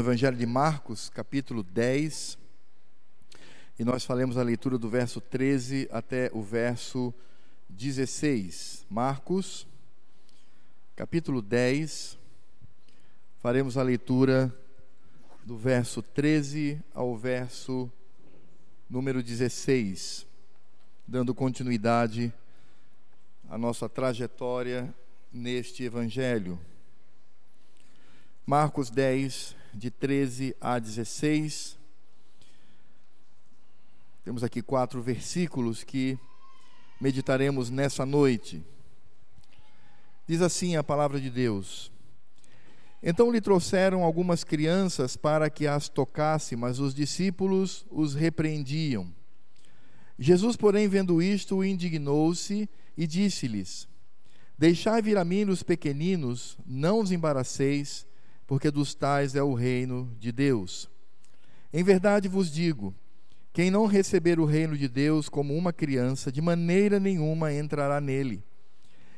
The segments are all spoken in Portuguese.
Evangelho de Marcos, capítulo 10, e nós faremos a leitura do verso 13 até o verso 16. Marcos, capítulo 10, faremos a leitura do verso 13 ao verso número 16, dando continuidade à nossa trajetória neste Evangelho. Marcos 10, de 13 a 16. Temos aqui quatro versículos que meditaremos nessa noite. Diz assim a palavra de Deus: Então lhe trouxeram algumas crianças para que as tocasse, mas os discípulos os repreendiam. Jesus, porém, vendo isto, indignou-se e disse-lhes: Deixai vir a mim os pequeninos, não os embaraceis porque dos tais é o reino de Deus. Em verdade vos digo: quem não receber o reino de Deus como uma criança, de maneira nenhuma entrará nele.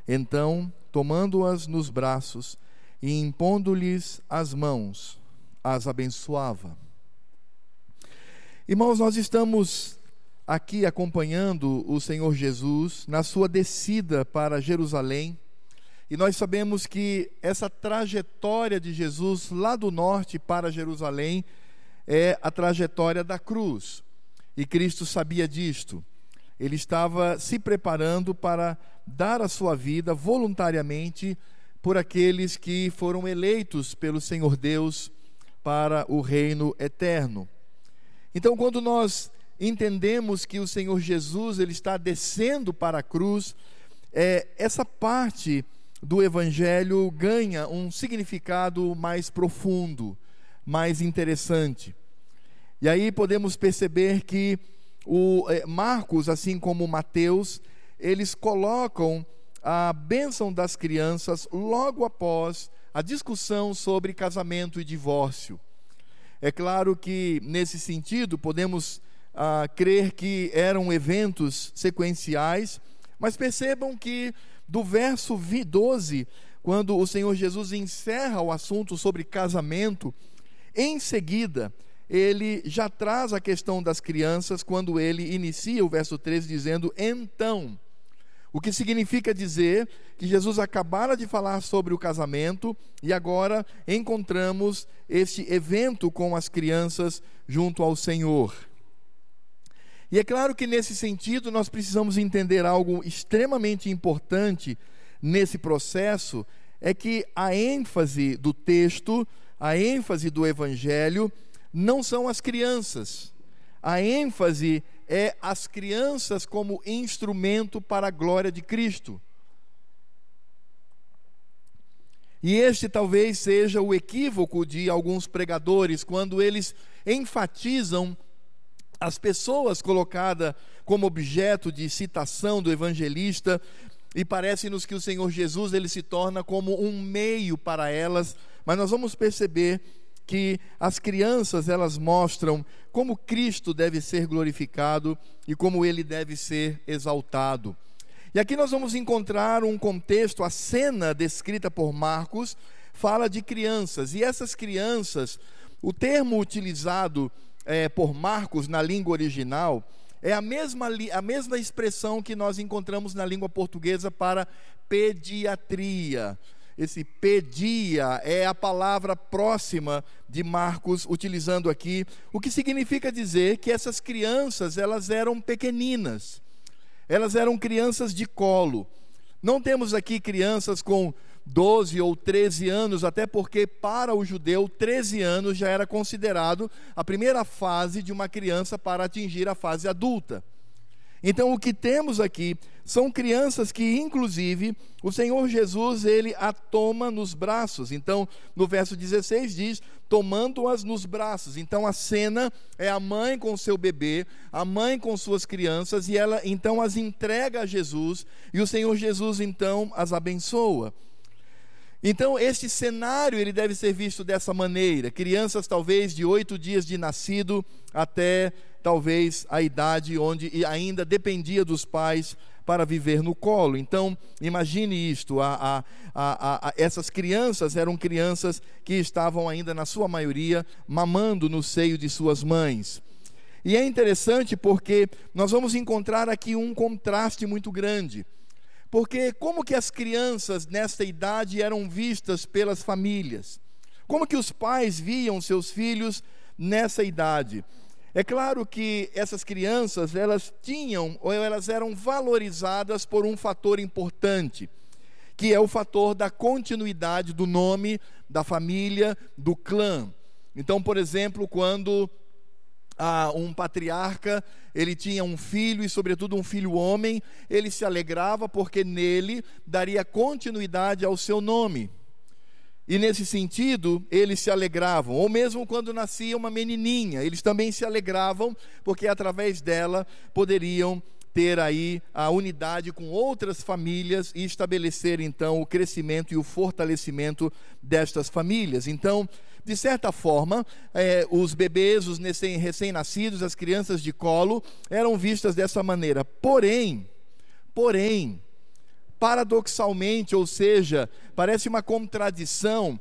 Então, tomando-as nos braços e impondo-lhes as mãos, as abençoava. Irmãos, nós estamos aqui acompanhando o Senhor Jesus na sua descida para Jerusalém e nós sabemos que essa trajetória de Jesus lá do norte para Jerusalém é a trajetória da cruz. E Cristo sabia disto. Ele estava se preparando para dar a sua vida voluntariamente por aqueles que foram eleitos pelo Senhor Deus para o reino eterno. Então, quando nós entendemos que o Senhor Jesus ele está descendo para a cruz, é, essa parte do Evangelho ganha um significado mais profundo, mais interessante. E aí podemos perceber que o eh, Marcos, assim como Mateus, eles colocam a bênção das crianças logo após a discussão sobre casamento e divórcio. É claro que, nesse sentido, podemos ah, crer que eram eventos sequenciais, mas percebam que do verso 12, quando o Senhor Jesus encerra o assunto sobre casamento, em seguida, ele já traz a questão das crianças quando ele inicia o verso 13 dizendo: "Então", o que significa dizer que Jesus acabara de falar sobre o casamento e agora encontramos este evento com as crianças junto ao Senhor. E é claro que nesse sentido nós precisamos entender algo extremamente importante nesse processo, é que a ênfase do texto, a ênfase do evangelho não são as crianças. A ênfase é as crianças como instrumento para a glória de Cristo. E este talvez seja o equívoco de alguns pregadores quando eles enfatizam as pessoas colocadas como objeto de citação do evangelista, e parece-nos que o Senhor Jesus ele se torna como um meio para elas, mas nós vamos perceber que as crianças elas mostram como Cristo deve ser glorificado e como ele deve ser exaltado. E aqui nós vamos encontrar um contexto, a cena descrita por Marcos fala de crianças, e essas crianças, o termo utilizado é, por Marcos na língua original é a mesma, a mesma expressão que nós encontramos na língua portuguesa para pediatria. Esse pedia é a palavra próxima de Marcos utilizando aqui, o que significa dizer que essas crianças, elas eram pequeninas. Elas eram crianças de colo. Não temos aqui crianças com 12 ou 13 anos, até porque para o judeu 13 anos já era considerado a primeira fase de uma criança para atingir a fase adulta. Então o que temos aqui são crianças que inclusive o Senhor Jesus ele a toma nos braços. Então no verso 16 diz: tomando-as nos braços. Então a cena é a mãe com seu bebê, a mãe com suas crianças e ela então as entrega a Jesus e o Senhor Jesus então as abençoa. Então, este cenário ele deve ser visto dessa maneira: crianças talvez de oito dias de nascido até talvez a idade onde ainda dependia dos pais para viver no colo. Então, imagine isto: a, a, a, essas crianças eram crianças que estavam ainda, na sua maioria, mamando no seio de suas mães. E é interessante porque nós vamos encontrar aqui um contraste muito grande. Porque como que as crianças nesta idade eram vistas pelas famílias? Como que os pais viam seus filhos nessa idade? É claro que essas crianças, elas tinham ou elas eram valorizadas por um fator importante, que é o fator da continuidade do nome, da família, do clã. Então, por exemplo, quando ah, um patriarca, ele tinha um filho e sobretudo um filho homem, ele se alegrava porque nele daria continuidade ao seu nome. E nesse sentido, eles se alegravam, ou mesmo quando nascia uma menininha, eles também se alegravam, porque através dela poderiam ter aí a unidade com outras famílias e estabelecer então o crescimento e o fortalecimento destas famílias. Então, de certa forma, é, os bebês, os recém-nascidos, as crianças de colo eram vistas dessa maneira. Porém, porém, paradoxalmente, ou seja, parece uma contradição,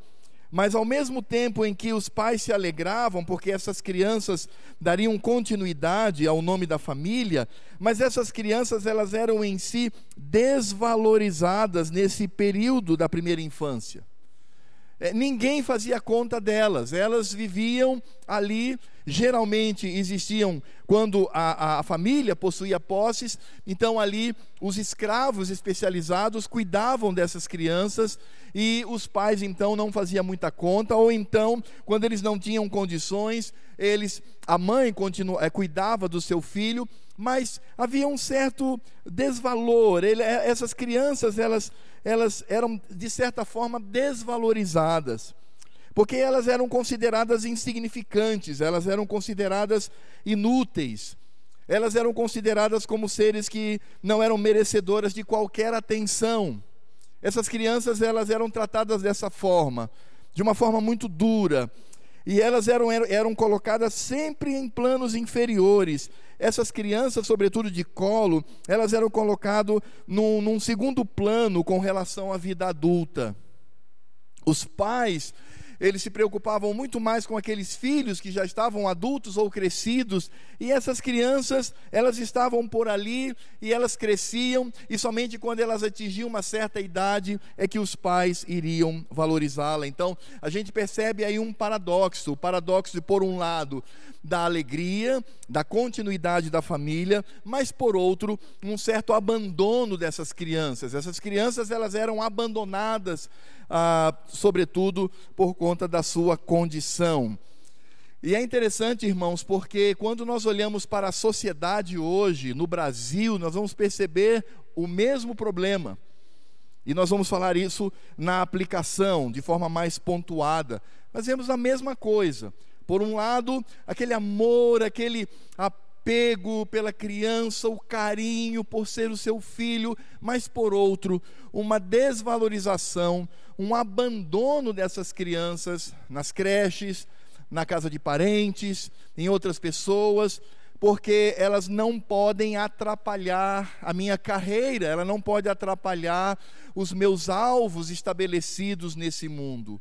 mas ao mesmo tempo em que os pais se alegravam porque essas crianças dariam continuidade ao nome da família, mas essas crianças elas eram em si desvalorizadas nesse período da primeira infância. É, ninguém fazia conta delas, elas viviam ali. Geralmente existiam, quando a, a família possuía posses, então ali os escravos especializados cuidavam dessas crianças e os pais então não faziam muita conta, ou então, quando eles não tinham condições, eles, a mãe continu, é, cuidava do seu filho, mas havia um certo desvalor. Ele, é, essas crianças, elas elas eram, de certa forma, desvalorizadas, porque elas eram consideradas insignificantes, elas eram consideradas inúteis, elas eram consideradas como seres que não eram merecedoras de qualquer atenção. Essas crianças, elas eram tratadas dessa forma, de uma forma muito dura, e elas eram, eram colocadas sempre em planos inferiores. Essas crianças, sobretudo de colo, elas eram colocadas num, num segundo plano com relação à vida adulta. Os pais eles se preocupavam muito mais com aqueles filhos que já estavam adultos ou crescidos, e essas crianças, elas estavam por ali e elas cresciam, e somente quando elas atingiam uma certa idade é que os pais iriam valorizá-la. Então, a gente percebe aí um paradoxo, o paradoxo de por um lado da alegria, da continuidade da família, mas por outro, um certo abandono dessas crianças. Essas crianças, elas eram abandonadas ah, sobretudo por conta da sua condição. E é interessante, irmãos, porque quando nós olhamos para a sociedade hoje, no Brasil, nós vamos perceber o mesmo problema. E nós vamos falar isso na aplicação, de forma mais pontuada. Nós vemos a mesma coisa. Por um lado, aquele amor, aquele apego pela criança, o carinho por ser o seu filho, mas por outro, uma desvalorização, um abandono dessas crianças nas creches, na casa de parentes, em outras pessoas, porque elas não podem atrapalhar a minha carreira, ela não pode atrapalhar os meus alvos estabelecidos nesse mundo.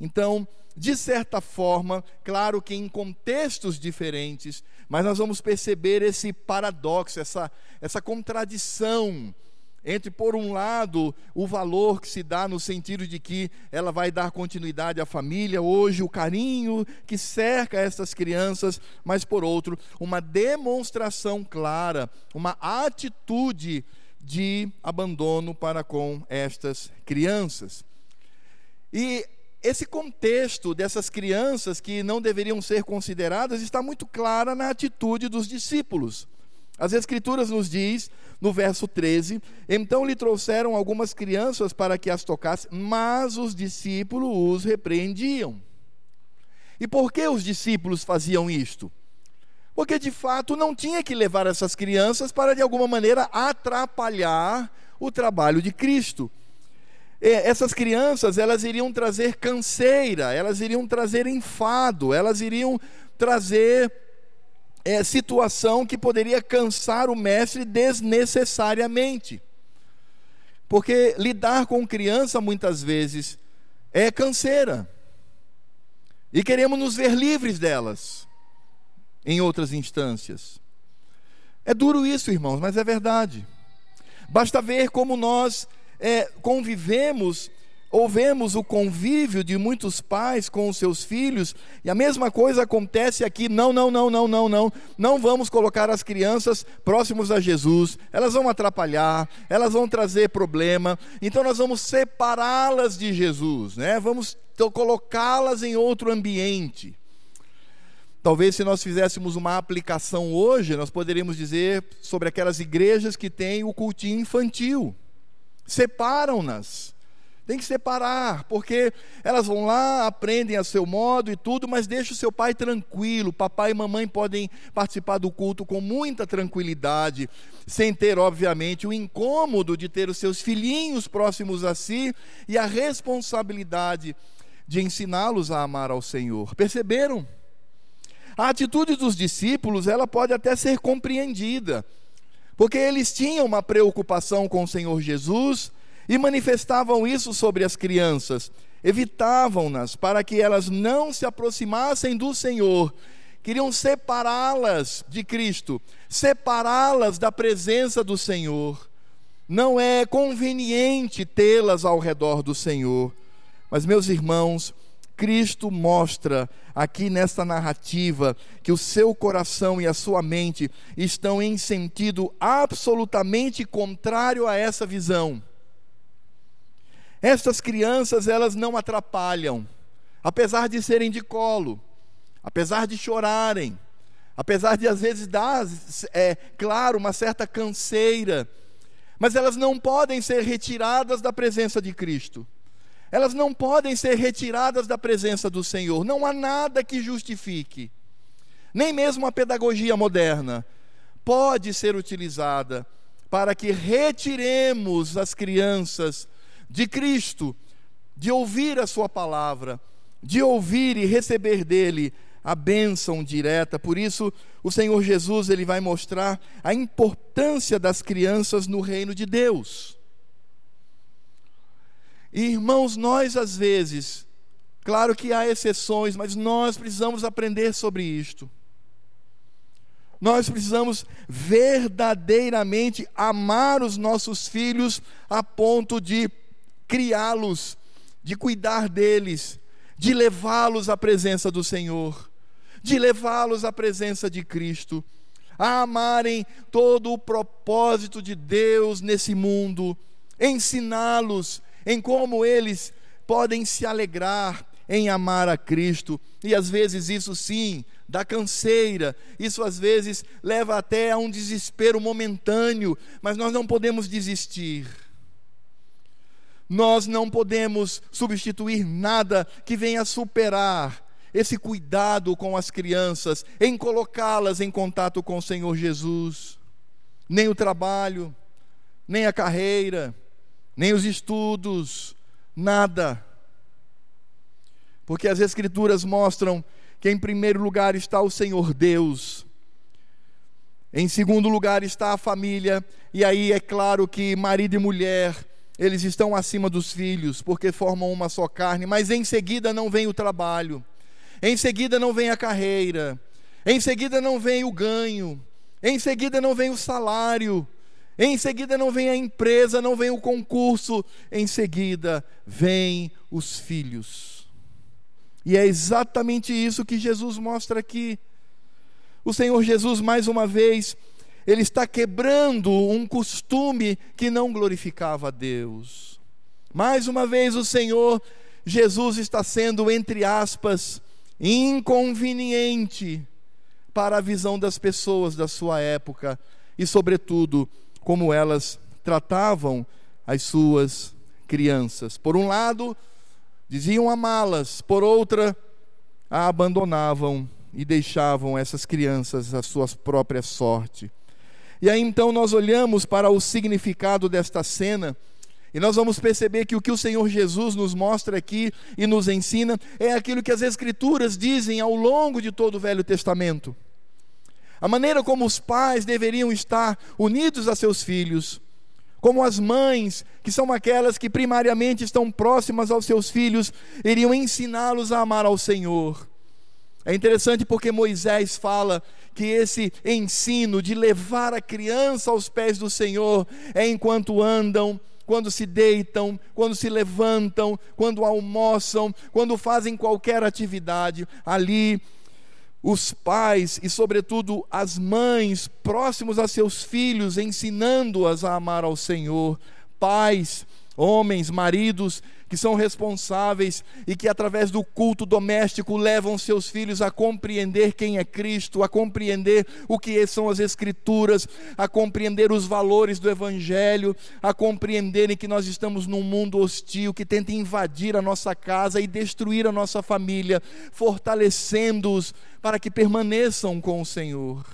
Então, de certa forma, claro que em contextos diferentes, mas nós vamos perceber esse paradoxo, essa, essa contradição entre, por um lado, o valor que se dá no sentido de que ela vai dar continuidade à família, hoje o carinho que cerca essas crianças, mas, por outro, uma demonstração clara, uma atitude de abandono para com estas crianças. E esse contexto dessas crianças que não deveriam ser consideradas está muito clara na atitude dos discípulos. As Escrituras nos diz, no verso 13: Então lhe trouxeram algumas crianças para que as tocasse, mas os discípulos os repreendiam. E por que os discípulos faziam isto? Porque de fato não tinha que levar essas crianças para de alguma maneira atrapalhar o trabalho de Cristo. Essas crianças, elas iriam trazer canseira, elas iriam trazer enfado, elas iriam trazer é, situação que poderia cansar o mestre desnecessariamente. Porque lidar com criança muitas vezes é canseira. E queremos nos ver livres delas em outras instâncias. É duro isso, irmãos, mas é verdade. Basta ver como nós é, convivemos ou vemos o convívio de muitos pais com os seus filhos, e a mesma coisa acontece aqui. Não, não, não, não, não, não. Não vamos colocar as crianças próximos a Jesus. Elas vão atrapalhar, elas vão trazer problema. Então nós vamos separá-las de Jesus, né? Vamos colocá-las em outro ambiente. Talvez se nós fizéssemos uma aplicação hoje, nós poderíamos dizer sobre aquelas igrejas que têm o cultinho infantil. Separam-nas tem que separar, porque elas vão lá, aprendem a seu modo e tudo, mas deixa o seu pai tranquilo. Papai e mamãe podem participar do culto com muita tranquilidade, sem ter, obviamente, o incômodo de ter os seus filhinhos próximos a si e a responsabilidade de ensiná-los a amar ao Senhor. Perceberam? A atitude dos discípulos, ela pode até ser compreendida, porque eles tinham uma preocupação com o Senhor Jesus e manifestavam isso sobre as crianças, evitavam-nas para que elas não se aproximassem do Senhor, queriam separá-las de Cristo, separá-las da presença do Senhor. Não é conveniente tê-las ao redor do Senhor. Mas, meus irmãos, Cristo mostra aqui nesta narrativa que o seu coração e a sua mente estão em sentido absolutamente contrário a essa visão. Estas crianças, elas não atrapalham, apesar de serem de colo, apesar de chorarem, apesar de às vezes dar, é claro, uma certa canseira, mas elas não podem ser retiradas da presença de Cristo. Elas não podem ser retiradas da presença do Senhor. Não há nada que justifique. Nem mesmo a pedagogia moderna pode ser utilizada para que retiremos as crianças de Cristo, de ouvir a Sua palavra, de ouvir e receber dele a bênção direta. Por isso, o Senhor Jesus ele vai mostrar a importância das crianças no reino de Deus. Irmãos, nós às vezes, claro que há exceções, mas nós precisamos aprender sobre isto. Nós precisamos verdadeiramente amar os nossos filhos a ponto de criá-los, de cuidar deles, de levá-los à presença do Senhor, de levá-los à presença de Cristo, a amarem todo o propósito de Deus nesse mundo, ensiná-los em como eles podem se alegrar em amar a Cristo. E às vezes isso sim dá canseira, isso às vezes leva até a um desespero momentâneo, mas nós não podemos desistir nós não podemos substituir nada que venha superar esse cuidado com as crianças, em colocá-las em contato com o Senhor Jesus. Nem o trabalho, nem a carreira, nem os estudos, nada. Porque as Escrituras mostram que em primeiro lugar está o Senhor Deus, em segundo lugar está a família, e aí é claro que marido e mulher eles estão acima dos filhos, porque formam uma só carne, mas em seguida não vem o trabalho, em seguida não vem a carreira, em seguida não vem o ganho, em seguida não vem o salário, em seguida não vem a empresa, não vem o concurso, em seguida vem os filhos. E é exatamente isso que Jesus mostra aqui. O Senhor Jesus, mais uma vez, ele está quebrando um costume que não glorificava a Deus. Mais uma vez, o Senhor Jesus está sendo, entre aspas, inconveniente para a visão das pessoas da sua época e, sobretudo, como elas tratavam as suas crianças. Por um lado, diziam amá-las, por outra, a abandonavam e deixavam essas crianças à sua própria sorte. E aí então nós olhamos para o significado desta cena e nós vamos perceber que o que o Senhor Jesus nos mostra aqui e nos ensina é aquilo que as Escrituras dizem ao longo de todo o Velho Testamento. A maneira como os pais deveriam estar unidos a seus filhos, como as mães, que são aquelas que primariamente estão próximas aos seus filhos, iriam ensiná-los a amar ao Senhor. É interessante porque Moisés fala que esse ensino de levar a criança aos pés do Senhor é enquanto andam, quando se deitam, quando se levantam, quando almoçam, quando fazem qualquer atividade. Ali os pais e, sobretudo, as mães próximos a seus filhos, ensinando-as a amar ao Senhor. Pais, homens, maridos que são responsáveis e que, através do culto doméstico, levam seus filhos a compreender quem é Cristo, a compreender o que são as Escrituras, a compreender os valores do Evangelho, a compreenderem que nós estamos num mundo hostil que tenta invadir a nossa casa e destruir a nossa família, fortalecendo-os para que permaneçam com o Senhor.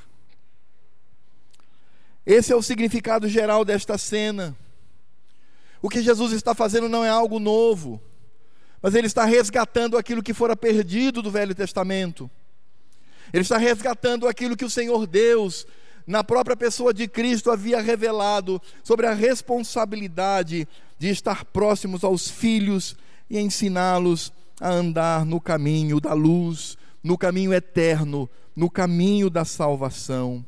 Esse é o significado geral desta cena. O que Jesus está fazendo não é algo novo, mas ele está resgatando aquilo que fora perdido do Velho Testamento. Ele está resgatando aquilo que o Senhor Deus, na própria pessoa de Cristo, havia revelado sobre a responsabilidade de estar próximos aos filhos e ensiná-los a andar no caminho da luz, no caminho eterno, no caminho da salvação.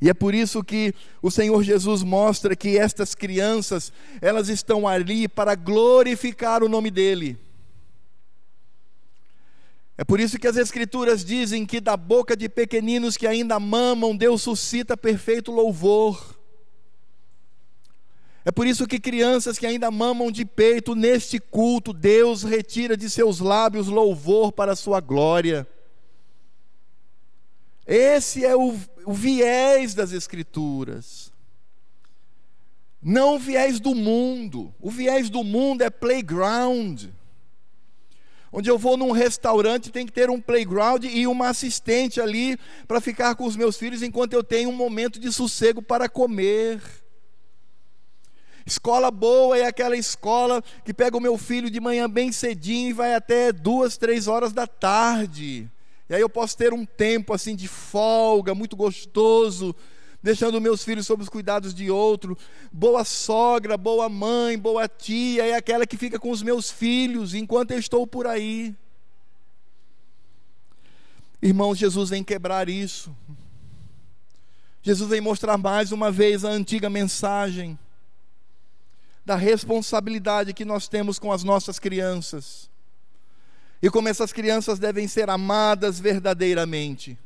E é por isso que o Senhor Jesus mostra que estas crianças, elas estão ali para glorificar o nome dele. É por isso que as Escrituras dizem que da boca de pequeninos que ainda mamam, Deus suscita perfeito louvor. É por isso que crianças que ainda mamam de peito, neste culto, Deus retira de seus lábios louvor para a sua glória. Esse é o, o viés das Escrituras. Não o viés do mundo. O viés do mundo é playground. Onde eu vou num restaurante, tem que ter um playground e uma assistente ali para ficar com os meus filhos enquanto eu tenho um momento de sossego para comer. Escola boa é aquela escola que pega o meu filho de manhã bem cedinho e vai até duas, três horas da tarde. E aí eu posso ter um tempo assim de folga, muito gostoso, deixando meus filhos sob os cuidados de outro. Boa sogra, boa mãe, boa tia, é aquela que fica com os meus filhos enquanto eu estou por aí. Irmãos, Jesus vem quebrar isso. Jesus vem mostrar mais uma vez a antiga mensagem da responsabilidade que nós temos com as nossas crianças e como essas crianças devem ser amadas verdadeiramente.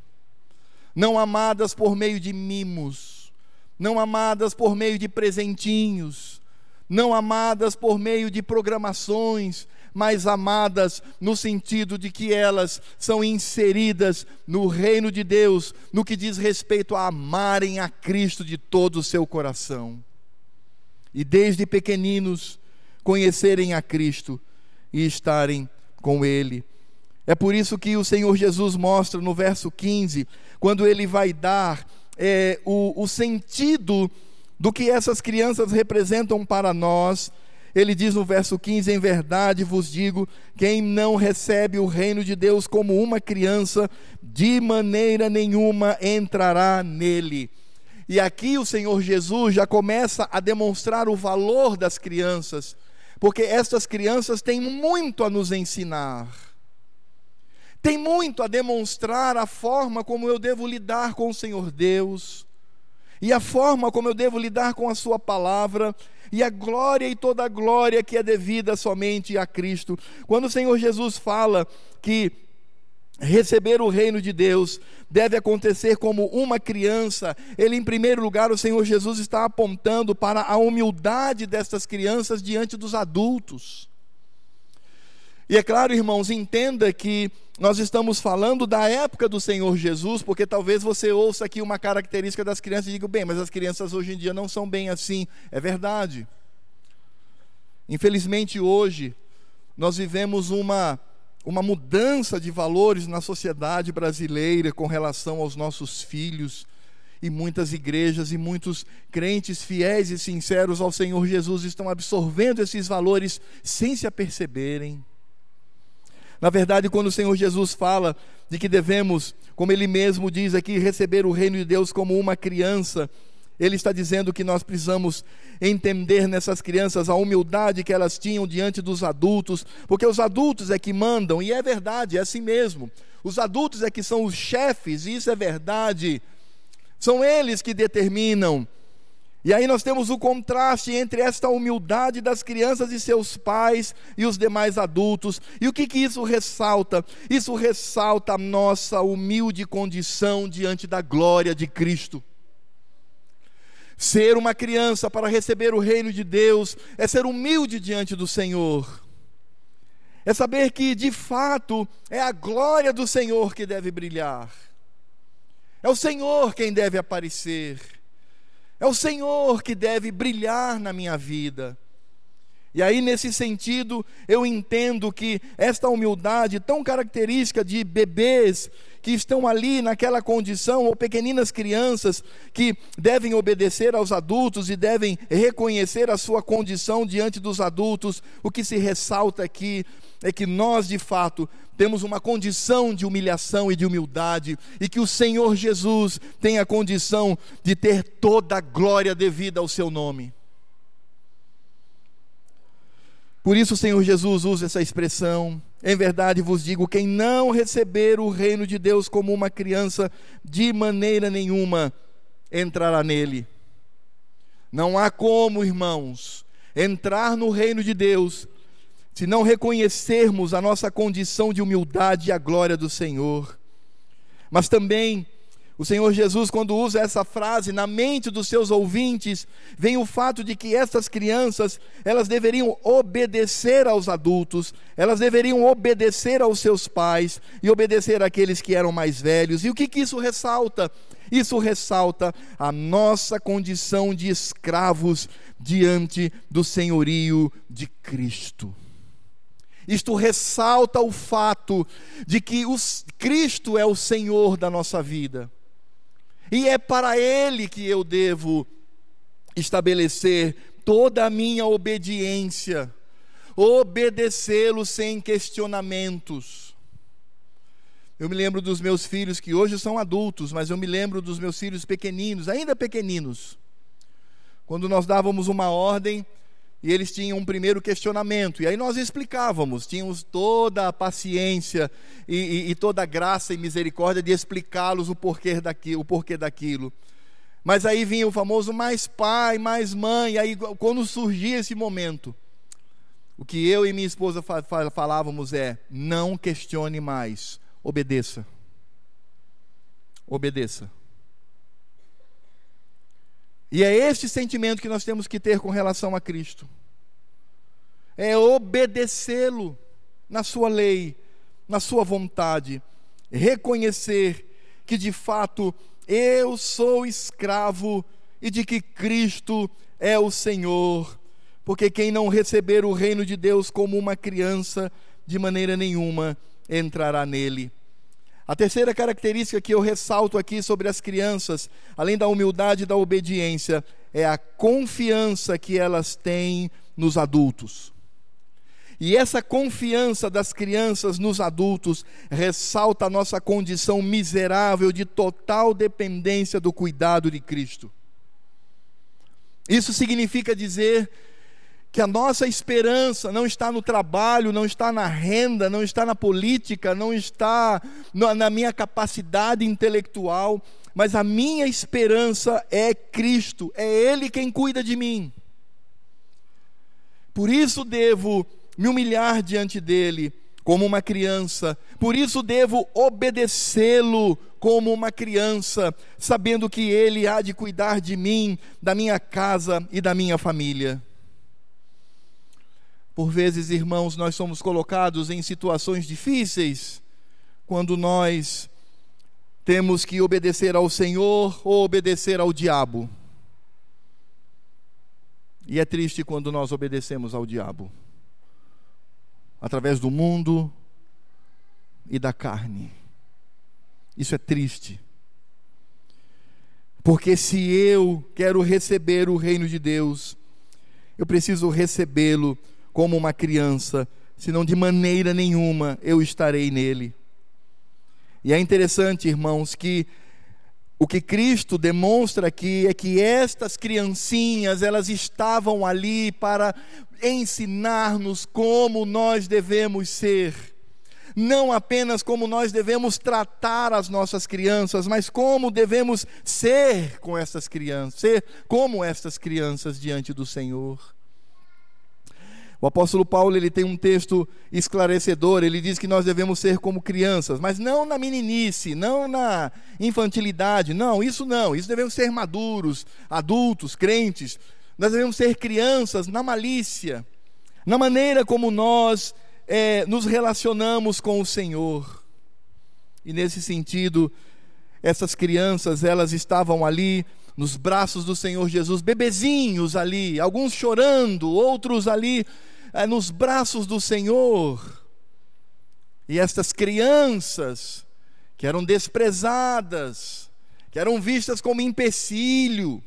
Não amadas por meio de mimos, não amadas por meio de presentinhos, não amadas por meio de programações, mas amadas no sentido de que elas são inseridas no reino de Deus, no que diz respeito a amarem a Cristo de todo o seu coração. E desde pequeninos conhecerem a Cristo e estarem com ele. É por isso que o Senhor Jesus mostra no verso 15, quando ele vai dar é, o, o sentido do que essas crianças representam para nós. Ele diz no verso 15: Em verdade vos digo, quem não recebe o reino de Deus como uma criança, de maneira nenhuma entrará nele. E aqui o Senhor Jesus já começa a demonstrar o valor das crianças porque estas crianças têm muito a nos ensinar, têm muito a demonstrar a forma como eu devo lidar com o Senhor Deus, e a forma como eu devo lidar com a Sua palavra, e a glória e toda a glória que é devida somente a Cristo. Quando o Senhor Jesus fala que receber o reino de Deus deve acontecer como uma criança. Ele, em primeiro lugar, o Senhor Jesus está apontando para a humildade destas crianças diante dos adultos. E é claro, irmãos, entenda que nós estamos falando da época do Senhor Jesus, porque talvez você ouça aqui uma característica das crianças e diga, bem, mas as crianças hoje em dia não são bem assim. É verdade. Infelizmente, hoje, nós vivemos uma uma mudança de valores na sociedade brasileira com relação aos nossos filhos. E muitas igrejas e muitos crentes fiéis e sinceros ao Senhor Jesus estão absorvendo esses valores sem se aperceberem. Na verdade, quando o Senhor Jesus fala de que devemos, como ele mesmo diz aqui, receber o reino de Deus como uma criança, ele está dizendo que nós precisamos entender nessas crianças a humildade que elas tinham diante dos adultos, porque os adultos é que mandam, e é verdade, é assim mesmo. Os adultos é que são os chefes, e isso é verdade. São eles que determinam e aí nós temos o contraste entre esta humildade das crianças e seus pais e os demais adultos. E o que, que isso ressalta? Isso ressalta a nossa humilde condição diante da glória de Cristo. Ser uma criança para receber o reino de Deus é ser humilde diante do Senhor. É saber que, de fato, é a glória do Senhor que deve brilhar. É o Senhor quem deve aparecer. É o Senhor que deve brilhar na minha vida. E aí, nesse sentido, eu entendo que esta humildade, tão característica de bebês que estão ali naquela condição, ou pequeninas crianças que devem obedecer aos adultos e devem reconhecer a sua condição diante dos adultos, o que se ressalta aqui é que nós, de fato, temos uma condição de humilhação e de humildade, e que o Senhor Jesus tem a condição de ter toda a glória devida ao seu nome. Por isso o Senhor Jesus usa essa expressão. Em verdade vos digo: quem não receber o reino de Deus como uma criança, de maneira nenhuma entrará nele. Não há como, irmãos, entrar no reino de Deus se não reconhecermos a nossa condição de humildade e a glória do Senhor. Mas também o Senhor Jesus, quando usa essa frase na mente dos seus ouvintes, vem o fato de que essas crianças, elas deveriam obedecer aos adultos, elas deveriam obedecer aos seus pais e obedecer àqueles que eram mais velhos. E o que, que isso ressalta? Isso ressalta a nossa condição de escravos diante do senhorio de Cristo. Isto ressalta o fato de que os, Cristo é o Senhor da nossa vida. E é para Ele que eu devo estabelecer toda a minha obediência, obedecê-lo sem questionamentos. Eu me lembro dos meus filhos que hoje são adultos, mas eu me lembro dos meus filhos pequeninos, ainda pequeninos. Quando nós dávamos uma ordem, e eles tinham um primeiro questionamento, e aí nós explicávamos, tínhamos toda a paciência e, e, e toda a graça e misericórdia de explicá-los o porquê daquilo, o porquê daquilo. Mas aí vinha o famoso mais pai, mais mãe, e aí quando surgia esse momento, o que eu e minha esposa falávamos é: não questione mais, obedeça. Obedeça. E é este sentimento que nós temos que ter com relação a Cristo. É obedecê-lo na sua lei, na sua vontade, reconhecer que de fato eu sou escravo e de que Cristo é o Senhor, porque quem não receber o reino de Deus como uma criança, de maneira nenhuma entrará nele. A terceira característica que eu ressalto aqui sobre as crianças, além da humildade e da obediência, é a confiança que elas têm nos adultos. E essa confiança das crianças nos adultos ressalta a nossa condição miserável de total dependência do cuidado de Cristo. Isso significa dizer que a nossa esperança não está no trabalho, não está na renda, não está na política, não está na minha capacidade intelectual, mas a minha esperança é Cristo, é Ele quem cuida de mim. Por isso devo me humilhar diante dEle como uma criança, por isso devo obedecê-lo como uma criança, sabendo que Ele há de cuidar de mim, da minha casa e da minha família. Por vezes, irmãos, nós somos colocados em situações difíceis quando nós temos que obedecer ao Senhor ou obedecer ao diabo. E é triste quando nós obedecemos ao diabo através do mundo e da carne. Isso é triste. Porque se eu quero receber o reino de Deus, eu preciso recebê-lo como uma criança, senão de maneira nenhuma eu estarei nele. E é interessante, irmãos, que o que Cristo demonstra aqui é que estas criancinhas, elas estavam ali para ensinar-nos como nós devemos ser. Não apenas como nós devemos tratar as nossas crianças, mas como devemos ser com essas crianças, ser como estas crianças diante do Senhor. O apóstolo Paulo ele tem um texto esclarecedor, ele diz que nós devemos ser como crianças, mas não na meninice, não na infantilidade, não, isso não, isso devemos ser maduros, adultos, crentes, nós devemos ser crianças na malícia, na maneira como nós é, nos relacionamos com o Senhor. E nesse sentido, essas crianças, elas estavam ali nos braços do Senhor Jesus, bebezinhos ali, alguns chorando, outros ali nos braços do Senhor. E estas crianças, que eram desprezadas, que eram vistas como empecilho,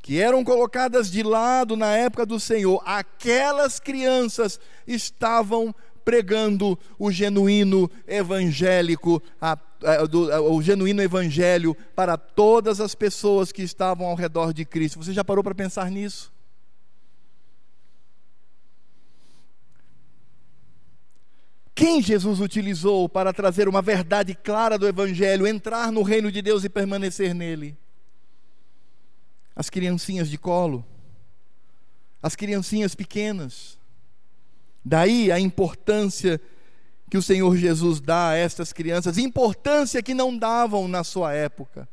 que eram colocadas de lado na época do Senhor, aquelas crianças estavam pregando o genuíno evangélico, a, a, do, a, o genuíno evangelho para todas as pessoas que estavam ao redor de Cristo. Você já parou para pensar nisso? Quem Jesus utilizou para trazer uma verdade clara do Evangelho, entrar no reino de Deus e permanecer nele? As criancinhas de colo, as criancinhas pequenas. Daí a importância que o Senhor Jesus dá a estas crianças, importância que não davam na sua época,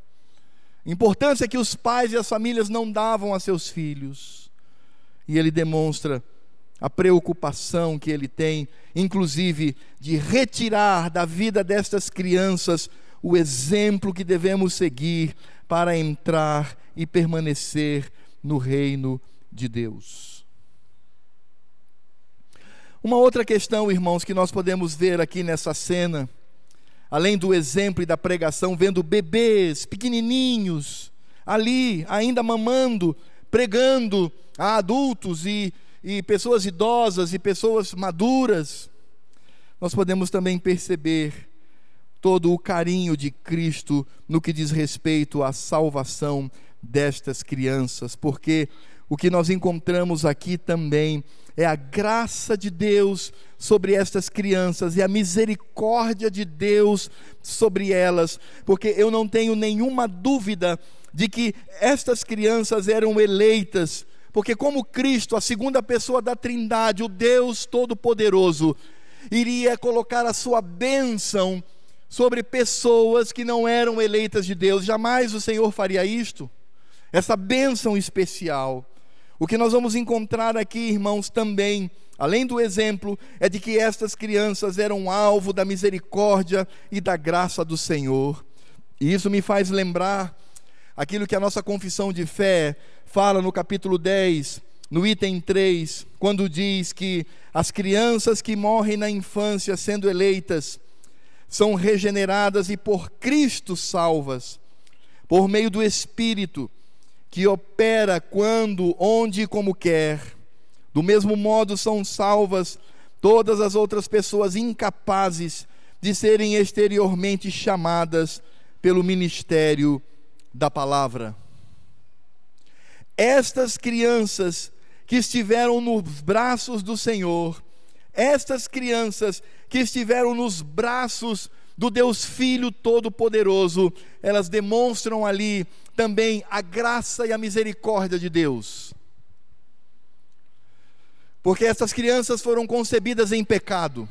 importância que os pais e as famílias não davam a seus filhos. E ele demonstra a preocupação que ele tem, inclusive, de retirar da vida destas crianças o exemplo que devemos seguir para entrar e permanecer no reino de Deus. Uma outra questão, irmãos, que nós podemos ver aqui nessa cena, além do exemplo e da pregação, vendo bebês pequenininhos ali, ainda mamando, pregando a adultos e e pessoas idosas e pessoas maduras, nós podemos também perceber todo o carinho de Cristo no que diz respeito à salvação destas crianças, porque o que nós encontramos aqui também é a graça de Deus sobre estas crianças e a misericórdia de Deus sobre elas, porque eu não tenho nenhuma dúvida de que estas crianças eram eleitas porque, como Cristo, a segunda pessoa da Trindade, o Deus Todo-Poderoso, iria colocar a sua bênção sobre pessoas que não eram eleitas de Deus, jamais o Senhor faria isto, essa bênção especial. O que nós vamos encontrar aqui, irmãos, também, além do exemplo, é de que estas crianças eram alvo da misericórdia e da graça do Senhor. E isso me faz lembrar aquilo que a nossa confissão de fé fala no capítulo 10, no item 3, quando diz que as crianças que morrem na infância sendo eleitas são regeneradas e por Cristo salvas, por meio do Espírito que opera quando, onde e como quer. Do mesmo modo são salvas todas as outras pessoas incapazes de serem exteriormente chamadas pelo ministério da palavra estas crianças que estiveram nos braços do Senhor, estas crianças que estiveram nos braços do Deus Filho Todo-Poderoso, elas demonstram ali também a graça e a misericórdia de Deus. Porque essas crianças foram concebidas em pecado.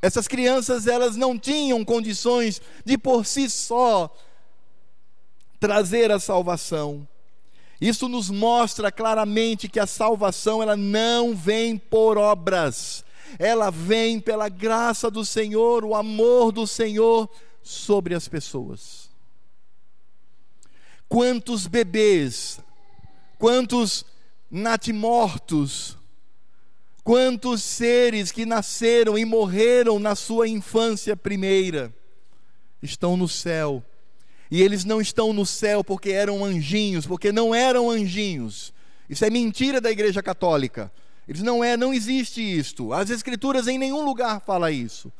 Essas crianças, elas não tinham condições de por si só trazer a salvação. Isso nos mostra claramente que a salvação ela não vem por obras. Ela vem pela graça do Senhor, o amor do Senhor sobre as pessoas. Quantos bebês, quantos natimortos, quantos seres que nasceram e morreram na sua infância primeira estão no céu e eles não estão no céu porque eram anjinhos, porque não eram anjinhos. Isso é mentira da Igreja Católica. Eles não é, não existe isto. As escrituras em nenhum lugar fala isso.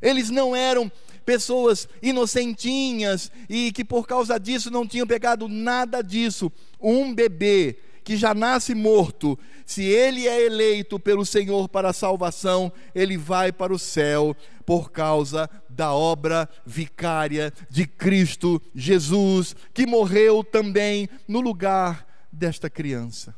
Eles não eram pessoas inocentinhas e que por causa disso não tinham pegado nada disso. Um bebê que já nasce morto, se ele é eleito pelo Senhor para a salvação, ele vai para o céu por causa da obra vicária de Cristo Jesus, que morreu também no lugar desta criança.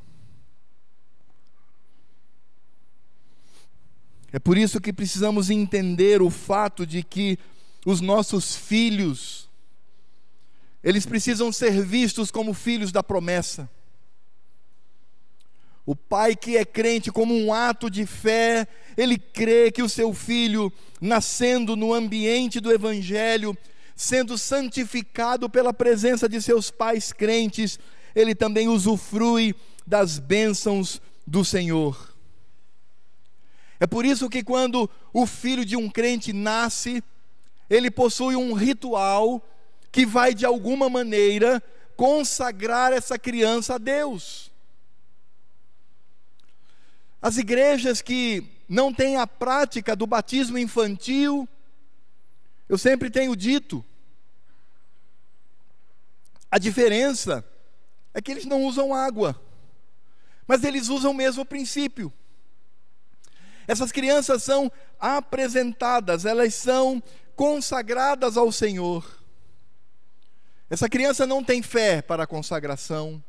É por isso que precisamos entender o fato de que os nossos filhos, eles precisam ser vistos como filhos da promessa. O pai que é crente, como um ato de fé, ele crê que o seu filho, nascendo no ambiente do Evangelho, sendo santificado pela presença de seus pais crentes, ele também usufrui das bênçãos do Senhor. É por isso que quando o filho de um crente nasce, ele possui um ritual que vai de alguma maneira consagrar essa criança a Deus. As igrejas que não têm a prática do batismo infantil, eu sempre tenho dito, a diferença é que eles não usam água, mas eles usam o mesmo princípio. Essas crianças são apresentadas, elas são consagradas ao Senhor. Essa criança não tem fé para a consagração.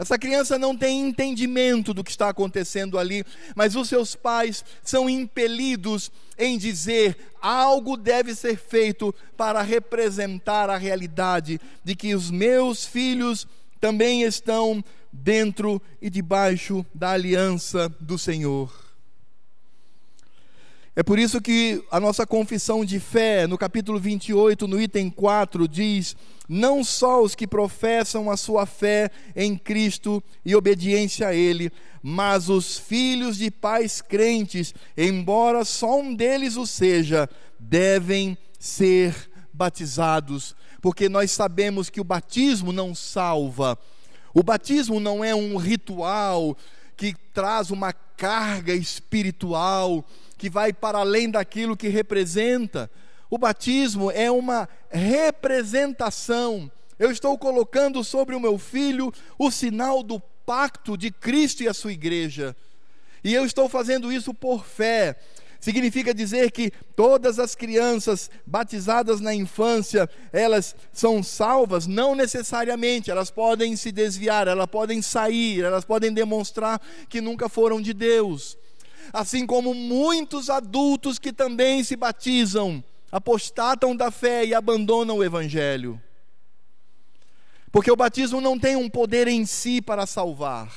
Essa criança não tem entendimento do que está acontecendo ali, mas os seus pais são impelidos em dizer algo deve ser feito para representar a realidade de que os meus filhos também estão dentro e debaixo da aliança do Senhor. É por isso que a nossa confissão de fé, no capítulo 28, no item 4, diz: Não só os que professam a sua fé em Cristo e obediência a Ele, mas os filhos de pais crentes, embora só um deles o seja, devem ser batizados, porque nós sabemos que o batismo não salva. O batismo não é um ritual que traz uma carga espiritual que vai para além daquilo que representa. O batismo é uma representação. Eu estou colocando sobre o meu filho o sinal do pacto de Cristo e a sua igreja. E eu estou fazendo isso por fé. Significa dizer que todas as crianças batizadas na infância, elas são salvas? Não necessariamente, elas podem se desviar, elas podem sair, elas podem demonstrar que nunca foram de Deus assim como muitos adultos que também se batizam, apostatam da fé e abandonam o Evangelho. Porque o batismo não tem um poder em si para salvar.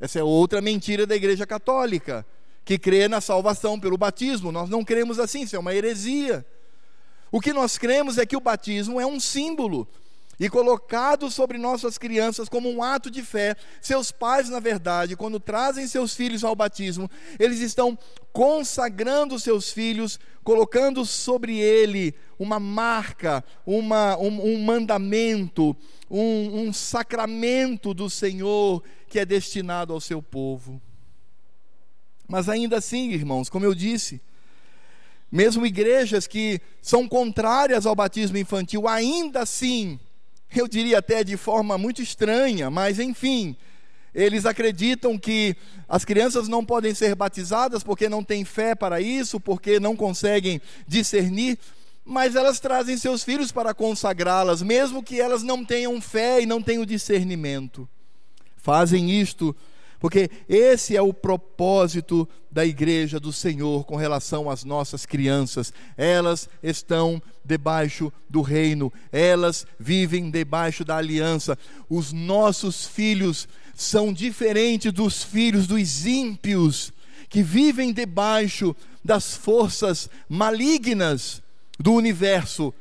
Essa é outra mentira da Igreja Católica, que crê na salvação pelo batismo. Nós não cremos assim, isso é uma heresia. O que nós cremos é que o batismo é um símbolo e colocado sobre nossas crianças como um ato de fé. Seus pais, na verdade, quando trazem seus filhos ao batismo, eles estão consagrando seus filhos, colocando sobre ele uma marca, uma, um, um mandamento, um, um sacramento do Senhor que é destinado ao seu povo. Mas ainda assim, irmãos, como eu disse, mesmo igrejas que são contrárias ao batismo infantil, ainda assim eu diria até de forma muito estranha, mas enfim, eles acreditam que as crianças não podem ser batizadas porque não têm fé para isso, porque não conseguem discernir, mas elas trazem seus filhos para consagrá-las, mesmo que elas não tenham fé e não tenham discernimento. Fazem isto porque esse é o propósito da igreja do Senhor com relação às nossas crianças. Elas estão debaixo do reino, elas vivem debaixo da aliança. Os nossos filhos são diferentes dos filhos dos ímpios, que vivem debaixo das forças malignas do universo,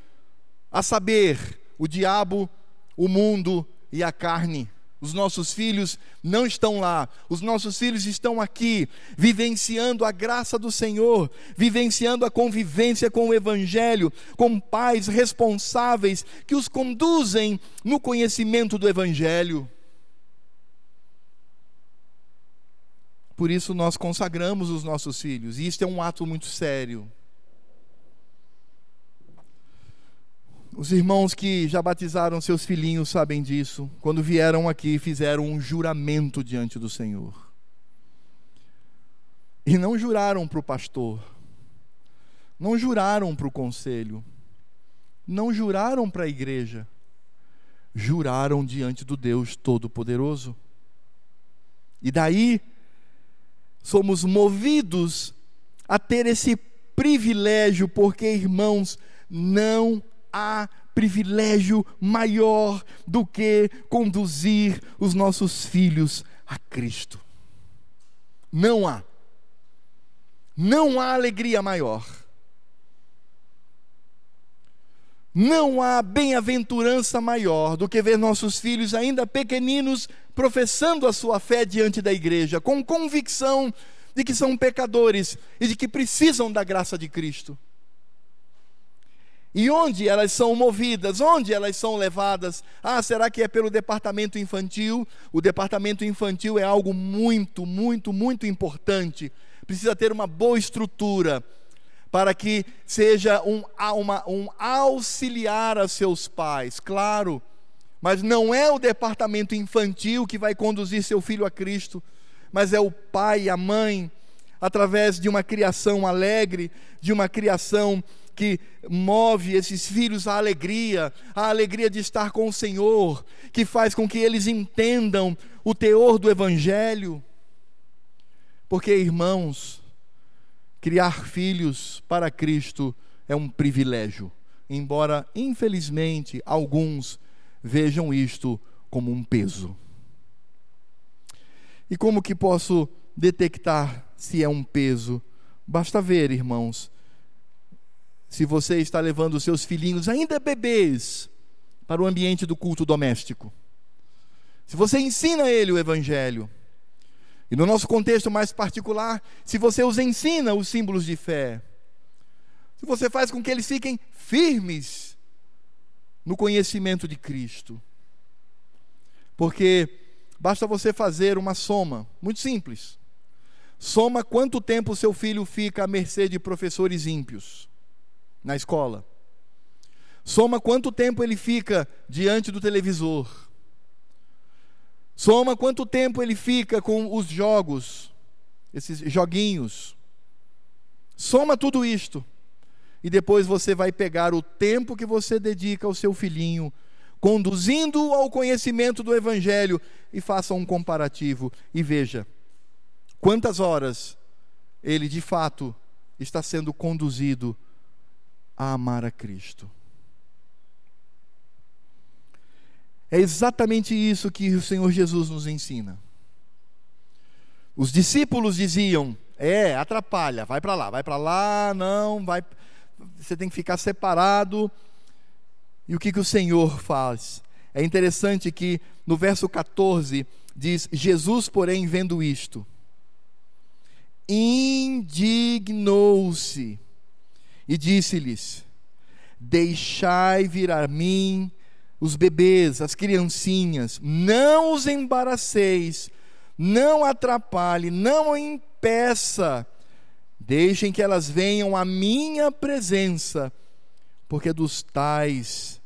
a saber, o diabo, o mundo e a carne. Os nossos filhos não estão lá, os nossos filhos estão aqui, vivenciando a graça do Senhor, vivenciando a convivência com o Evangelho, com pais responsáveis que os conduzem no conhecimento do Evangelho. Por isso nós consagramos os nossos filhos, e isto é um ato muito sério. Os irmãos que já batizaram seus filhinhos sabem disso. Quando vieram aqui, fizeram um juramento diante do Senhor. E não juraram para o pastor, não juraram para o conselho, não juraram para a igreja, juraram diante do Deus Todo-Poderoso. E daí somos movidos a ter esse privilégio, porque, irmãos, não há privilégio maior do que conduzir os nossos filhos a Cristo. Não há. Não há alegria maior. Não há bem-aventurança maior do que ver nossos filhos ainda pequeninos professando a sua fé diante da igreja, com convicção de que são pecadores e de que precisam da graça de Cristo. E onde elas são movidas? Onde elas são levadas? Ah, será que é pelo departamento infantil? O departamento infantil é algo muito, muito, muito importante. Precisa ter uma boa estrutura para que seja um, uma, um auxiliar a seus pais, claro. Mas não é o departamento infantil que vai conduzir seu filho a Cristo, mas é o pai e a mãe, através de uma criação alegre, de uma criação que move esses filhos à alegria, à alegria de estar com o Senhor, que faz com que eles entendam o teor do Evangelho. Porque, irmãos, criar filhos para Cristo é um privilégio, embora, infelizmente, alguns vejam isto como um peso. E como que posso detectar se é um peso? Basta ver, irmãos, se você está levando seus filhinhos, ainda bebês, para o ambiente do culto doméstico. Se você ensina ele o evangelho, e no nosso contexto mais particular, se você os ensina os símbolos de fé, se você faz com que eles fiquem firmes no conhecimento de Cristo. Porque basta você fazer uma soma, muito simples. Soma quanto tempo seu filho fica à mercê de professores ímpios na escola. Soma quanto tempo ele fica diante do televisor. Soma quanto tempo ele fica com os jogos, esses joguinhos. Soma tudo isto. E depois você vai pegar o tempo que você dedica ao seu filhinho, conduzindo ao conhecimento do Evangelho, e faça um comparativo e veja quantas horas ele de fato está sendo conduzido a amar a Cristo. É exatamente isso que o Senhor Jesus nos ensina. Os discípulos diziam: é, atrapalha, vai para lá, vai para lá, não, vai, você tem que ficar separado. E o que, que o Senhor faz? É interessante que no verso 14 diz: Jesus, porém, vendo isto, indignou-se e disse-lhes: Deixai vir a mim os bebês, as criancinhas, não os embaraceis, não atrapalhe, não impeça, deixem que elas venham à minha presença, porque dos tais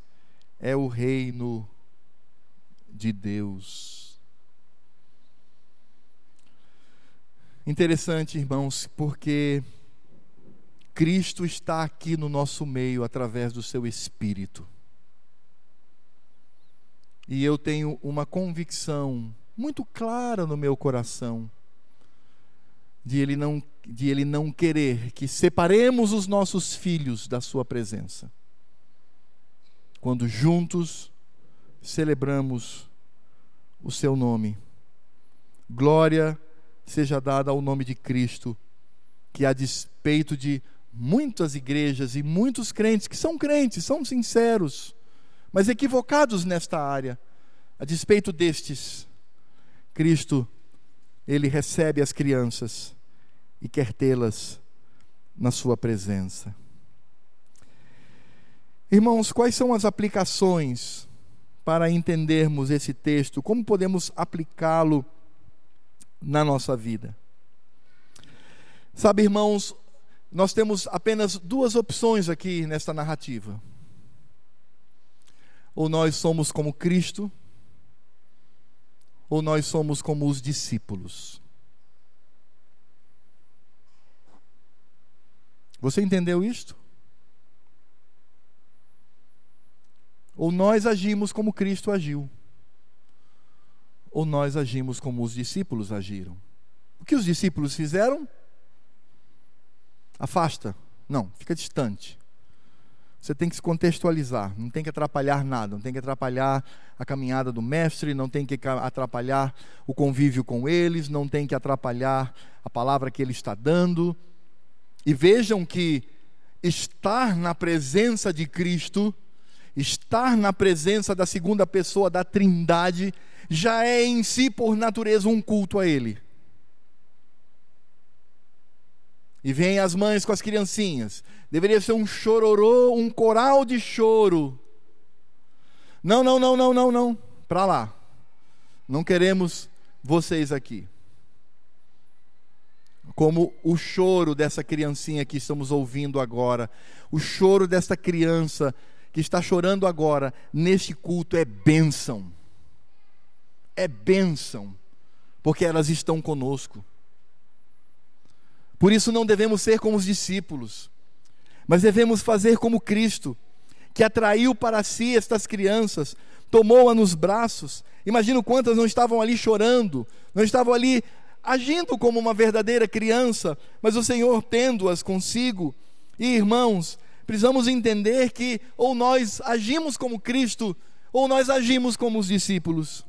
é o reino de Deus. Interessante, irmãos, porque Cristo está aqui no nosso meio através do seu Espírito. E eu tenho uma convicção muito clara no meu coração de ele não de ele não querer que separemos os nossos filhos da sua presença. Quando juntos celebramos o seu nome. Glória seja dada ao nome de Cristo, que a despeito de muitas igrejas e muitos crentes que são crentes, são sinceros, mas equivocados nesta área. A despeito destes, Cristo, ele recebe as crianças e quer tê-las na sua presença. Irmãos, quais são as aplicações para entendermos esse texto? Como podemos aplicá-lo na nossa vida? Sabe, irmãos, nós temos apenas duas opções aqui nesta narrativa. Ou nós somos como Cristo, ou nós somos como os discípulos. Você entendeu isto? Ou nós agimos como Cristo agiu, ou nós agimos como os discípulos agiram. O que os discípulos fizeram? Afasta. Não, fica distante. Você tem que se contextualizar, não tem que atrapalhar nada, não tem que atrapalhar a caminhada do mestre, não tem que atrapalhar o convívio com eles, não tem que atrapalhar a palavra que ele está dando. E vejam que estar na presença de Cristo, estar na presença da segunda pessoa da Trindade, já é em si por natureza um culto a Ele. E vêm as mães com as criancinhas. Deveria ser um chororô, um coral de choro. Não, não, não, não, não, não. Para lá. Não queremos vocês aqui. Como o choro dessa criancinha que estamos ouvindo agora, o choro desta criança que está chorando agora neste culto é bênção. É bênção, porque elas estão conosco. Por isso não devemos ser como os discípulos, mas devemos fazer como Cristo, que atraiu para si estas crianças, tomou-a nos braços. Imagino quantas não estavam ali chorando, não estavam ali agindo como uma verdadeira criança, mas o Senhor tendo-as consigo. E irmãos, precisamos entender que ou nós agimos como Cristo, ou nós agimos como os discípulos.